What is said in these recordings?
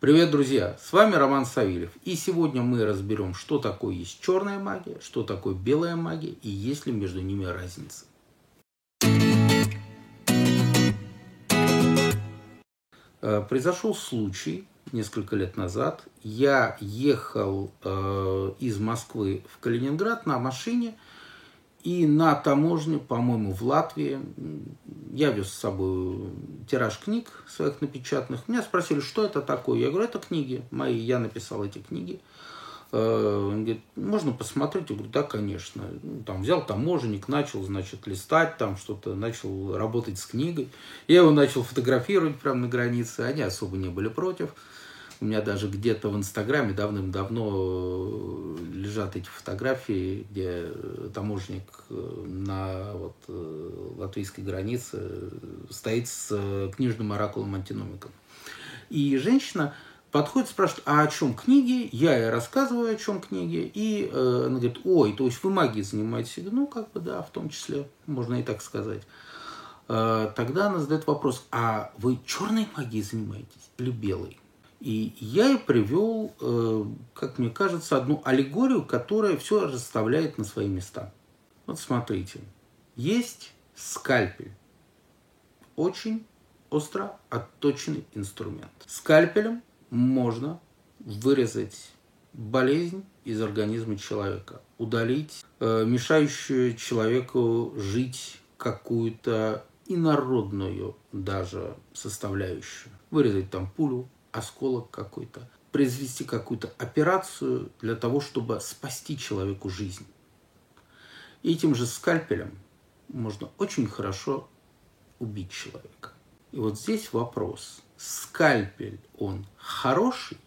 Привет, друзья! С вами Роман Савельев. И сегодня мы разберем, что такое есть черная магия, что такое белая магия и есть ли между ними разница. Э, произошел случай несколько лет назад. Я ехал э, из Москвы в Калининград на машине – и на таможне, по-моему, в Латвии, я вез с собой тираж книг своих напечатанных. Меня спросили, что это такое. Я говорю, это книги мои, я написал эти книги. Э, он говорит, можно посмотреть? Я говорю, да, конечно. Ну, там взял таможенник, начал, значит, листать, там что-то, начал работать с книгой. Я его начал фотографировать прямо на границе, они особо не были против. У меня даже где-то в Инстаграме давным-давно э, лежат эти фотографии, где таможник э, на вот, э, латвийской границе стоит с книжным оракулом антиномиком. И женщина подходит, спрашивает, а о чем книги? Я ей рассказываю, о чем книги. И э, она говорит, ой, то есть вы магией занимаетесь? Ну, как бы, да, в том числе, можно и так сказать. Э, тогда она задает вопрос, а вы черной магией занимаетесь или белой? И я привел, э, как мне кажется, одну аллегорию, которая все расставляет на свои места. Вот смотрите, есть скальпель. Очень остро отточенный инструмент. Скальпелем можно вырезать болезнь из организма человека, удалить э, мешающую человеку жить какую-то инородную даже составляющую. Вырезать там пулю, осколок какой-то, произвести какую-то операцию для того, чтобы спасти человеку жизнь. И этим же скальпелем можно очень хорошо убить человека. И вот здесь вопрос, скальпель он хороший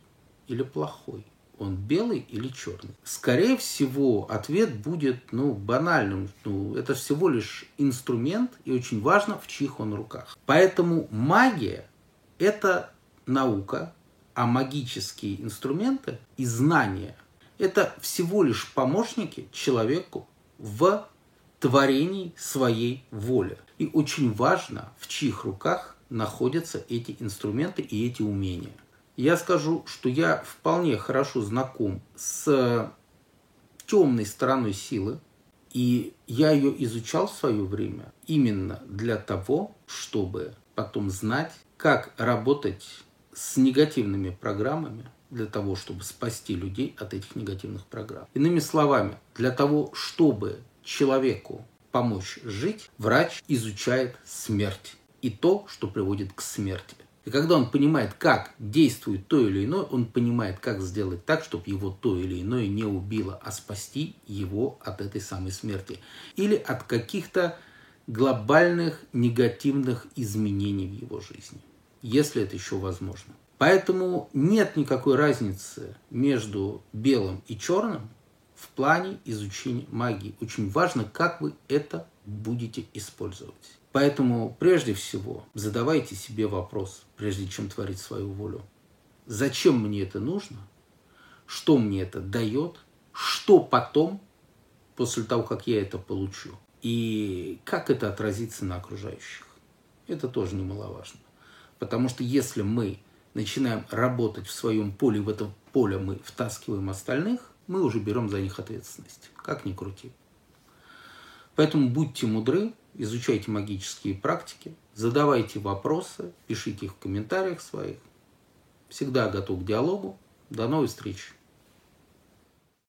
или плохой? Он белый или черный? Скорее всего, ответ будет ну, банальным. Ну, это всего лишь инструмент, и очень важно, в чьих он руках. Поэтому магия – это наука, а магические инструменты и знания – это всего лишь помощники человеку в творении своей воли. И очень важно, в чьих руках находятся эти инструменты и эти умения. Я скажу, что я вполне хорошо знаком с темной стороной силы, и я ее изучал в свое время именно для того, чтобы потом знать, как работать с негативными программами для того, чтобы спасти людей от этих негативных программ. Иными словами, для того, чтобы человеку помочь жить, врач изучает смерть и то, что приводит к смерти. И когда он понимает, как действует то или иное, он понимает, как сделать так, чтобы его то или иное не убило, а спасти его от этой самой смерти. Или от каких-то глобальных негативных изменений в его жизни если это еще возможно. Поэтому нет никакой разницы между белым и черным в плане изучения магии. Очень важно, как вы это будете использовать. Поэтому прежде всего задавайте себе вопрос, прежде чем творить свою волю. Зачем мне это нужно? Что мне это дает? Что потом, после того, как я это получу? И как это отразится на окружающих? Это тоже немаловажно. Потому что если мы начинаем работать в своем поле, в это поле мы втаскиваем остальных, мы уже берем за них ответственность. Как ни крути. Поэтому будьте мудры, изучайте магические практики, задавайте вопросы, пишите их в комментариях своих. Всегда готов к диалогу. До новых встреч!